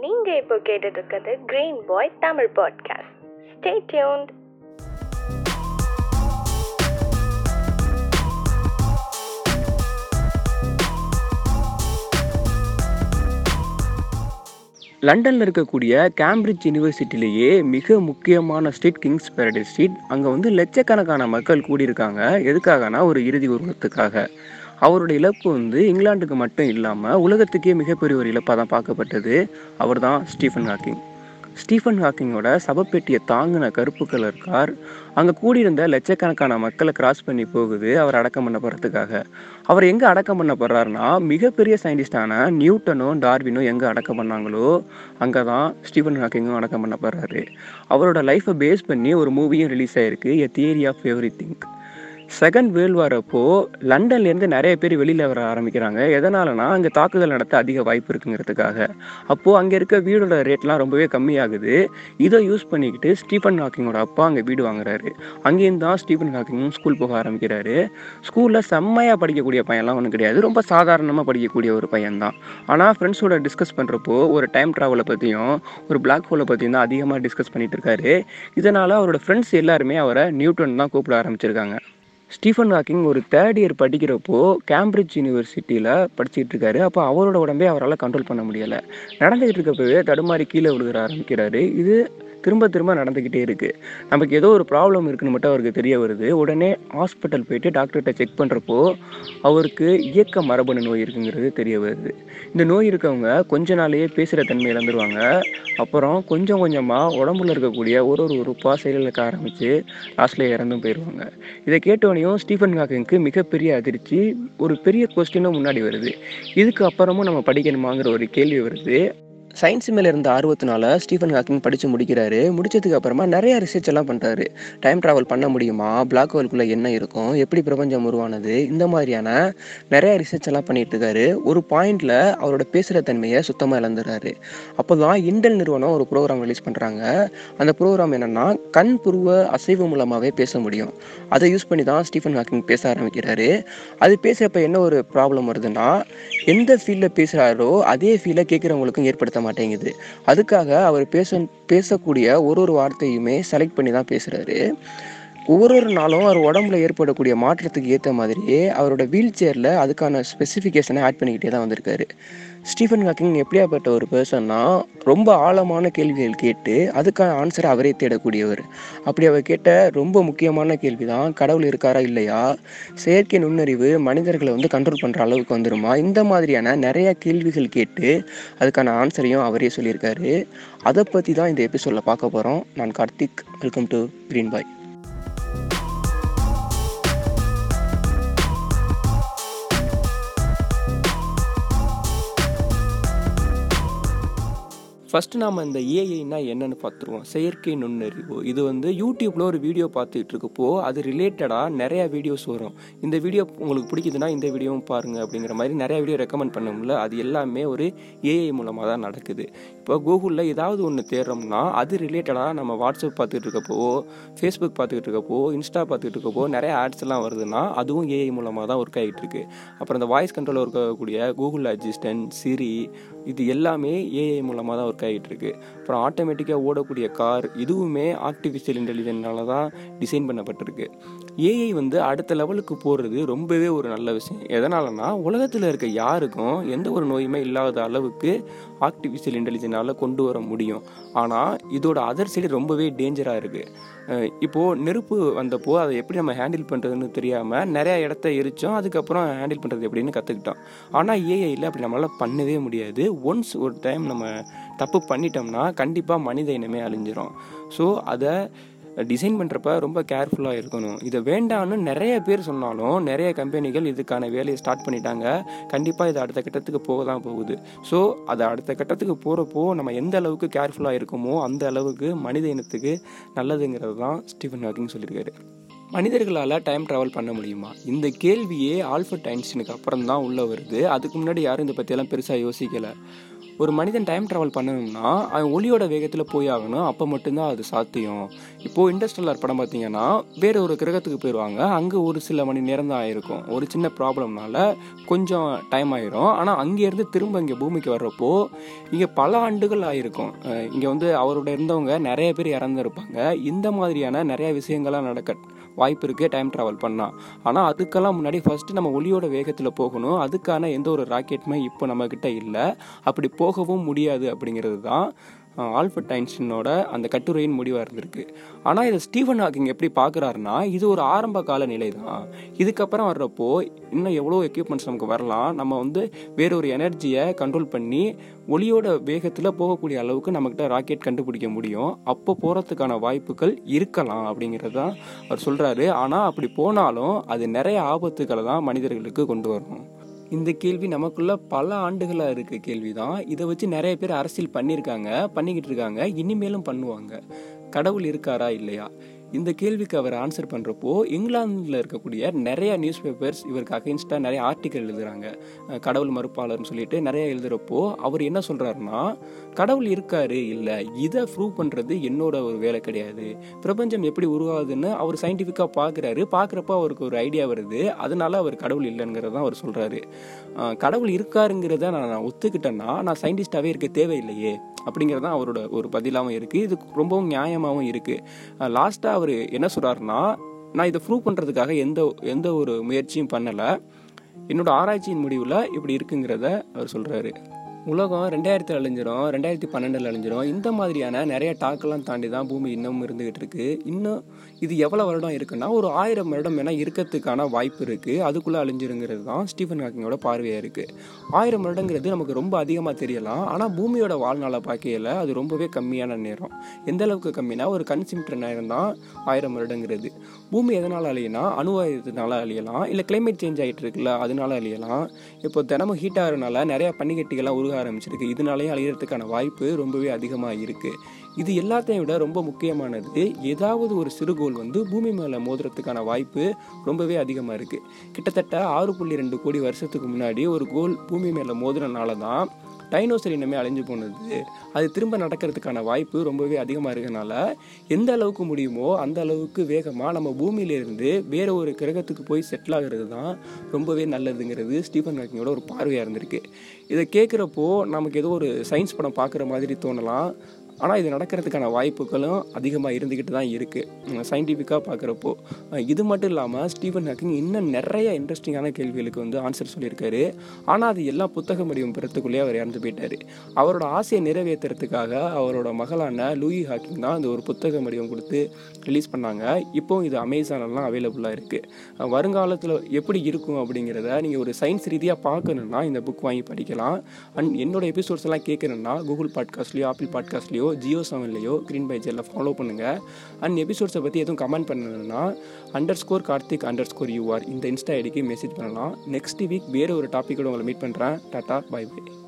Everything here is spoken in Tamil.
நீங்க இப்போ கேட்டுட்டு இருக்கிறது green boy Tamil podcast stay tuned லண்டனில் இருக்கக்கூடிய கேம்பிரிட்ஜ் யூனிவர்சிட்டிலேயே மிக முக்கியமான ஸ்ட்ரீட் கிங்ஸ் பேரடைஸ் ஸ்ட்ரீட் அங்கே வந்து லட்சக்கணக்கான மக்கள் கூடியிருக்காங்க. எதுக்காகனா ஒரு இறுதி உருவத்துக்காக. அவருடைய இழப்பு வந்து இங்கிலாந்துக்கு மட்டும் இல்லாமல் உலகத்துக்கே மிகப்பெரிய ஒரு இழப்பாக தான் பார்க்கப்பட்டது. அவர் தான் ஸ்டீஃபன் ஹாக்கிங். ஸ்டீஃபன் ஹாக்கிங்கோட சபப்பெட்டியை தாங்கின கருப்பு கலர் கார் அங்கே கூடியிருந்த லட்சக்கணக்கான மக்களை கிராஸ் பண்ணி போகுது அவர் அடக்கம் பண்ண போகிறதுக்காக அவர் எங்கே அடக்கம் பண்ணப்படுறாருன்னா மிகப்பெரிய சயின்டிஸ்டான நியூட்டனும் டார்வினும் எங்கே அடக்கம் பண்ணாங்களோ அங்கே தான் ஸ்டீஃபன் ஹாக்கிங்கும் அடக்கம் பண்ணப்படுறாரு. அவரோட லைஃப்பை பேஸ் பண்ணி ஒரு மூவியும் ரிலீஸ் ஆயிருக்கு a theory of everything second world war அப்போ லண்டன்லேருந்து நிறைய பேர் வெளியில் வர ஆரம்பிக்கிறாங்க. எதனாலனா அங்கே தாக்குதல் நடத்த அதிக வாய்ப்பு இருக்குங்கிறதுக்காக. அப்போது அங்கே இருக்க வீடோட ரேட்லாம் ரொம்பவே கம்மியாகுது. இதை யூஸ் பண்ணிக்கிட்டு ஸ்டீஃபன் ஹாக்கிங்கோட அப்பா அங்கே வீடு வாங்குறாரு. அங்கேயும் தான் ஸ்டீஃபன் ஹாக்கிங்கும் ஸ்கூல் போக ஆரம்பிக்கிறாரு. ஸ்கூலில் செம்மையாக படிக்கக்கூடிய பையன்லாம் ஒன்றும் கிடையாது. ரொம்ப சாதாரணமாக படிக்கக்கூடிய ஒரு பையன் தான் ஆனால் ஃப்ரெண்ட்ஸோட டிஸ்கஸ் பண்ணுறப்போ ஒரு டைம் ட்ராவலை பற்றியும் ஒரு பிளாக் ஹோலை பற்றியும் தான் அதிகமாக டிஸ்கஸ் பண்ணிகிட்டு இருக்காரு. இதனால் அவரோட ஃப்ரெண்ட்ஸ் எல்லாருமே அவரை நியூட்டன் தான் கூப்பிட ஆரம்பிச்சிருக்காங்க. ஸ்டீஃபன் ஹாக்கிங் ஒரு தேர்ட் இயர் படிக்கிறப்போ கேம்பிரிட்ஜ் யூனிவர்சிட்டியில் படிச்சுட்டு இருக்காரு அப்போ அவரோட உடம்பே அவரால் கண்ட்ரோல் பண்ண முடியலை. நடந்துகிட்டு இருக்கப்பவே தடுமாறி கீழே விழுகிற ஆரம்பிக்கிறாரு. இது திரும்ப திரும்ப நடந்துக்கிட்டே இருக்குது நமக்கு ஏதோ ஒரு ப்ராப்ளம் இருக்குன்னு மட்டும் அவருக்கு தெரிய வருது. உடனே ஹாஸ்பிட்டல் போயிட்டு டாக்டர்கிட்ட செக் பண்ணுறப்போ அவருக்கு இயக்க மரபணு நோய் இருக்குங்கிறது தெரிய வருது. இந்த நோய் இருக்கவங்க கொஞ்ச நாளையே பேசுகிற தன்மை இழந்துருவாங்க. அப்புறம் கொஞ்சம் கொஞ்சமாக உடம்புல இருக்கக்கூடிய ஒரு ஒரு உறுப்பாக செயலுக்க ஆரம்பித்து லாஸ்ட்டில் இறந்தும் போயிடுவாங்க இதை கேட்டோடனையும் ஸ்டீஃபன் ஹாக்கிங்க்கு மிகப்பெரிய அதிர்ச்சி ஒரு பெரிய கொஸ்டினும் முன்னாடி வருது. இதுக்கு அப்புறமும் நம்ம படிக்கணுமாங்கிற ஒரு கேள்வி வருது. சயின்ஸ் மேலே இருந்த ஆர்வத்தினால ஸ்டீஃபன் ஹாக்கிங் படித்து முடிக்கிறாரு. முடிச்சதுக்கு அப்புறமா நிறைய ரிசர்ச் எல்லாம் பண்ணுறாரு டைம் ட்ராவல் பண்ண முடியுமா? பிளாக் ஹோல்குள்ளே என்ன இருக்கும்? எப்படி பிரபஞ்சம் உருவானது? இந்த மாதிரியான நிறைய ரிசர்ச் எல்லாம் பண்ணிட்டு இருக்காரு. ஒரு பாயிண்ட்ல அவரோட பேசுகிற தன்மையை சுத்தமாக இழந்துடுறாரு அப்போ தான் இண்டல் நிறுவனம் ஒரு ப்ரோக்ராம் ரிலீஸ் பண்ணுறாங்க அந்த ப்ரோக்ராம் என்னன்னா கண் புருவ அசைவு மூலமாகவே பேச முடியும். அதை யூஸ் பண்ணி தான் ஸ்டீஃபன் ஹாக்கிங் பேச ஆரம்பிக்கிறாரு. அது பேசுகிறப்ப என்ன ஒரு ப்ராப்ளம் வருதுன்னா எந்த ஃபீல்டில் பேசுகிறாரோ அதே ஃபீலை கேட்குறவங்களுக்கும் ஏற்படுத்த மாட்டேங்குது. அதுக்காக அவர் பேச பேசக்கூடிய ஒரு ஒரு வார்த்தையுமே செலக்ட் பண்ணி தான் பேசுகிறாரு ஒவ்வொரு ஒரு நாளும் அவர் உடம்புல ஏற்படக்கூடிய மாற்றத்துக்கு ஏற்ற மாதிரியே அவரோட வீல் சேரில் அதுக்கான ஸ்பெசிஃபிகேஷனை ஆட் பண்ணிக்கிட்டே தான் வந்திருக்காரு. ஸ்டீஃபன் ஹாக்கிங் எப்படியாப்பட்ட ஒரு பர்சன்னா ரொம்ப ஆழமான கேள்விகள் கேட்டு அதுக்கான ஆன்சரை அவரே தேடக்கூடியவர். அப்படி அவர் கேட்ட ரொம்ப முக்கியமான கேள்வி தான் கடவுள் இருக்காரா இல்லையா? செயற்கை நுண்ணறிவு மனிதர்களை வந்து கண்ட்ரோல் பண்ணுற அளவுக்கு வந்துருமா? இந்த மாதிரியான நிறைய கேள்விகள் கேட்டு அதுக்கான ஆன்சரையும் அவரே சொல்லியிருக்காரு. அதை பற்றி தான் இந்த எபிசோடில் பார்க்க போகிறோம் நான் Karthik welcome to green boy first நாம் இந்த ஏஐனா என்னென்னு பார்த்துருவோம். செயற்கை நுண்ணறிவு. இது வந்து யூடியூப்பில் ஒரு வீடியோ பார்த்துட்டு இருக்கப்போ அது ரிலேட்டடாக நிறையா வீடியோஸ் வரும். இந்த வீடியோ உங்களுக்கு பிடிக்குதுன்னா இந்த வீடியோவும் பாருங்கள் அப்படிங்கிற மாதிரி நிறையா வீடியோ ரெக்கமெண்ட் பண்ணும்ல அது எல்லாமே ஒரு ஏஐ மூலமாக தான் நடக்குது. இப்போ கூகுளில் ஏதாவது ஒன்று தேடுறோம்னா அது ரிலேட்டடாக நம்ம வாட்ஸ்அப் பார்த்துக்கிட்டு இருக்கப்போ ஃபேஸ்புக் பார்த்துக்கிட்டு இருக்கப்போ இன்ஸ்டா பார்த்துக்கிட்டு இருக்கப்போ நிறைய ஆட்ஸ் எல்லாம் வருதுன்னா அதுவும் ஏஐ மூலமாக தான் ஒர்க் ஆகிட்டு இருக்கு அப்புறம் இந்த வாய்ஸ் கண்ட்ரோல் இருக்கக்கூடிய கூகுள் அசிஸ்டன்ட் சிரி இது எல்லாமே ஏஐ மூலமாக தான் ஒர்க் ஆகிட்டு இருக்கு அப்புறம் ஆட்டோமேட்டிக்காக ஓடக்கூடிய கார் இதுவுமே ஆர்டிஃபிஷியல் இன்டெலிஜென்ட்னால தான் டிசைன் பண்ணப்பட்டிருக்கு. ஏஐ வந்து அடுத்த லெவலுக்கு போகிறது ரொம்பவே ஒரு நல்ல விஷயம். எதனாலனா உலகத்தில் இருக்க யாருக்கும் எந்த ஒரு நோயுமே இல்லாத அளவுக்கு ஆர்டிஃபிஷியல் இன்டெலிஜென்டால் கொண்டு வர முடியும். ஆனால் இதோட அதர் சைடு ரொம்பவே டேஞ்சராக இருக்குது இப்போது நெருப்பு வந்தப்போ அதை எப்படி நம்ம ஹேண்டில் பண்ணுறதுன்னு தெரியாமல் நிறையா இடத்த எரித்தோம் அதுக்கப்புறம் ஹேண்டில் பண்ணுறது எப்படின்னு கற்றுக்கிட்டோம் ஆனால் ஏஐயில் அப்படி நம்மளால் பண்ணவே முடியாது. ஒன்ஸ் ஒரு டைம் நம்ம தப்பு பண்ணிட்டோம்னா கண்டிப்பாக மனித இனமே அழிஞ்சிரும். ஸோ அதை டிசைன் பண்ணுறப்ப ரொம்ப கேர்ஃபுல்லாக இருக்கணும். இதை வேண்டாம்னு நிறைய பேர் சொன்னாலும் நிறைய கம்பெனிகள் இதுக்கான வேலையை ஸ்டார்ட் பண்ணிட்டாங்க. கண்டிப்பாக இது அடுத்த கட்டத்துக்கு போக தான் போகுது. ஸோ அது அடுத்த கட்டத்துக்கு போகிறப்போ நம்ம எந்த அளவுக்கு கேர்ஃபுல்லாக இருக்கோமோ அந்த அளவுக்கு மனித இனத்துக்கு நல்லதுங்கிறது தான் ஸ்டீஃபன் ஹாக்கிங் சொல்லியிருக்காரு. மனிதர்களால் டைம் ட்ராவல் பண்ண முடியுமா? இந்த கேள்வியே ஆல்ஃபர்ட் ஐன்ஸ்டீனுக்கு அப்புறம் தான் உள்ளே வருது. அதுக்கு முன்னாடி யாரும் இதை பற்றியெல்லாம் பெருசாக யோசிக்கலை. ஒரு மனிதன் டைம் ட்ராவல் பண்ணணும்னா அவன் ஒளியோட வேகத்தில் போய் ஆகணும். அப்போ மட்டும்தான் அது சாத்தியம். இப்போது இண்டஸ்ட்ரியலார் படம் பார்த்தீங்கன்னா வேறு ஒரு கிரகத்துக்கு போயிடுவாங்க அங்கே ஒரு சில மணி நேரம் தான் ஆயிருக்கும். ஒரு சின்ன ப்ராப்ளம்னால கொஞ்சம் டைம் ஆயிரும். ஆனால் அங்கேருந்து திரும்ப இங்கே பூமிக்கு வர்றப்போ இங்கே பல ஆண்டுகள் ஆயிருக்கும். இங்கே வந்து அவரோட இருந்தவங்க நிறைய பேர் இறந்துருப்பாங்க. இந்த மாதிரியான நிறைய விஷயங்கள்லாம் நடக்க வாய்ப்பு இருக்குது டைம் ட்ராவல் பண்ணால் ஆனால் அதுக்கெல்லாம் முன்னாடி ஃபஸ்ட்டு நம்ம ஒளியோட வேகத்தில் போகணும். அதுக்கான எந்த ஒரு ராக்கெட்டுமே இப்போ நம்மக்கிட்ட இல்லை. அப்படி போகவும் முடியாது அப்படிங்கிறது தான் ஆல்ஃபர்ட் ஐன்ஸ்டீனோட அந்த கட்டுரையின் முடிவாக இருந்திருக்கு. ஆனால் இதை ஸ்டீஃபன் ஹாக்கிங் எப்படி பார்க்குறாருன்னா இது ஒரு ஆரம்ப கால நிலை தான் இதுக்கப்புறம் வர்றப்போ இன்னும் எவ்வளோ எக்யூப்மெண்ட்ஸ் நமக்கு வரலாம் நம்ம வந்து வேறொரு எனர்ஜியை கண்ட்ரோல் பண்ணி ஒளியோட வேகத்தில் போகக்கூடிய அளவுக்கு நம்மக்கிட்ட ராக்கெட் கண்டுபிடிக்க முடியும். அப்போ போகிறதுக்கான வாய்ப்புகள் இருக்கலாம் அப்படிங்கிறது தான் அவர் சொல்கிறாரு ஆனால் அப்படி போனாலும் அது நிறைய ஆபத்துக்களை தான் மனிதர்களுக்கு கொண்டு வரும். இந்த கேள்வி நமக்குள்ள பல ஆண்டுகளாக இருக்க கேள்வி தான் இதை வச்சு நிறைய பேர் அரசியல் பண்ணியிருக்காங்க பண்ணிக்கிட்டு இருக்காங்க இனிமேலும் பண்ணுவாங்க. கடவுள் இருக்காரா இல்லையா? இந்த கேள்விக்கு அவர் ஆன்சர் பண்ணுறப்போ இங்கிலாந்தில் இருக்கக்கூடிய நிறைய நியூஸ் பேப்பர்ஸ் இவருக்கு அகைன்ஸ்டாக நிறைய ஆர்டிக்கல் எழுதுகிறாங்க கடவுள் மறுப்பாளர்னு சொல்லிட்டு நிறைய எழுதுகிறப்போ அவர் என்ன சொல்கிறாருன்னா கடவுள் இருக்காரு இல்லை இதை ப்ரூவ் பண்ணுறது என்னோட ஒரு வேலை கிடையாது. பிரபஞ்சம் எப்படி உருவாகுதுன்னு அவர் சயின்டிஃபிக்காக பார்க்குறாரு பார்க்குறப்போ அவருக்கு ஒரு ஐடியா வருது. அதனால அவர் கடவுள் இல்லைங்கிறத அவர் சொல்கிறாரு கடவுள் இருக்காருங்கிறத நான் ஒத்துக்கிட்டேன்னா நான் சயின்டிஸ்டாகவே இருக்க தேவையில்லையே. அப்படிங்கிறது தான் அவரோட ஒரு பதிலாகவும் இருக்குது இது ரொம்பவும் நியாயமாகவும் இருக்குது லாஸ்ட்டாக அவர் என்ன சொல்கிறாருன்னா நான் இதை ப்ரூவ் பண்ணுறதுக்காக எந்த எந்த ஒரு முயற்சியும் பண்ணலை. என்னோட ஆராய்ச்சியின் முடிவில் இப்படி இருக்குங்கிறத அவர் சொல்கிறாரு உலகம் ரெண்டாயிரத்தி அழிஞ்சிரும் ரெண்டாயிரத்தி பன்னெண்டில் அழிஞ்சிரும். இந்த மாதிரியான நிறைய டாக்கெல்லாம் தாண்டி தான் பூமி இன்னமும் இருந்துகிட்டு இருக்கு. இன்னும் இது எவ்வளோ வருடம் இருக்குன்னா ஒரு ஆயிரம் வருடம் வேணால் இருக்கிறதுக்கான வாய்ப்பு இருக்குது அதுக்குள்ளே அழிஞ்சிருங்கிறது தான் ஸ்டீஃபன் ஹாக்கிங்கோட பார்வையாக இருக்குது ஆயிரம் வருடங்கிறது நமக்கு ரொம்ப அதிகமாக தெரியலாம். ஆனால் பூமியோட வாழ்நாளை பார்க்கையில் அது ரொம்பவே கம்மியான நேரம். எந்த அளவுக்கு கம்மினா ஒரு கன்சிமிட்டர் நேரம் தான் ஆயிரம் வருடங்கிறது. பூமி எதனால் அழியினா அணுவாயுதத்தினால அழியலாம். இல்லை கிளைமேட் சேஞ்ச் ஆகிட்டு இருக்குல்ல அதனால அழியலாம். இப்போ தினமும் ஹீட் ஆகிறதுனால நிறைய பனிக்கட்டிகள்லாம் உருக ஆரம்பிச்சிருக்கு. இதனாலேயே அழியறதுக்கான வாய்ப்பு ரொம்பவே அதிகமாக இருக்குது இது எல்லாத்தையும் விட ரொம்ப முக்கியமானது ஏதாவது ஒரு சிறுகோள் வந்து பூமி மேலே மோதுறதுக்கான வாய்ப்பு ரொம்பவே அதிகமாக இருக்குது கிட்டத்தட்ட ஆறு புள்ளி ரெண்டு கோடி வருஷத்துக்கு முன்னாடி ஒரு கோல் பூமி மேலே மோதுறனால தான் டைனோசர் இனமே அழிஞ்சு போனது. அது திரும்ப நடக்கிறதுக்கான வாய்ப்பு ரொம்பவே அதிகமாக இருக்கனால எந்த அளவுக்கு முடியுமோ அந்த அளவுக்கு வேகமாக நம்ம பூமியிலேருந்து வேற ஒரு கிரகத்துக்கு போய் செட்டில் ஆகிறது தான் ரொம்பவே நல்லதுங்கிறது ஸ்டீஃபன் ஹாக்கிங்கோட ஒரு பார்வையாக இருந்திருக்கு. இதை கேட்குறப்போ நமக்கு ஏதோ ஒரு சயின்ஸ் படம் பார்க்குற மாதிரி தோணலாம். ஆனால் இது நடக்கிறதுக்கான வாய்ப்புகளும் அதிகமாக இருந்துக்கிட்டு தான் இருக்குது சயின்டிஃபிக்காக பார்க்குறப்போ இது மட்டும் இல்லாமல் ஸ்டீவன் ஹாக்கிங் இன்னும் நிறைய இன்ட்ரெஸ்டிங்கான கேள்விகளுக்கு வந்து ஆன்சர் சொல்லியிருக்காரு. ஆனால் அது எல்லாம் புத்தக முடிவும் பெறத்துக்குள்ளேயே அவர் இறந்து போயிட்டார். அவரோட ஆசையை நிறைவேற்றுறதுக்காக அவரோட மகளான லூயி ஹாக்கிங் தான் அந்த ஒரு புத்தக முடிவும் கொடுத்து ரிலீஸ் பண்ணாங்க. இப்போ இது அமேசானெல்லாம் அவைலபிளாக இருக்குது வருங்காலத்தில் எப்படி இருக்கும் அப்படிங்கிறத நீங்கள் ஒரு சயின்ஸ் ரீதியாக பார்க்கணுன்னா இந்த புக் வாங்கி படிக்கலாம். அண்ட் என்னோட எபிசோட்ஸ் எல்லாம் கேட்கணுன்னா கூகுள் பாட்காஸ்ட்லேயோ ஆப்பிள் பாட்காஸ்ட்லேயோ ஜியோ செவன்லையோ க்ரீன் பை ஜெல்ல ஃபாலோ பண்ணுங்கள் அண்ட் எபிசோட்ஸை பற்றி எதுவும் கமெண்ட் பண்ணணும்னா underscore Karthik underscore you are இந்த இன்ஸ்டா ஐடிக்கு மெசேஜ் பண்ணலாம். நெக்ஸ்ட் வீக் வேறு ஒரு டாப்பிக்கோட உங்களை மீட் பண்ணுறேன் டாட்டா பை பை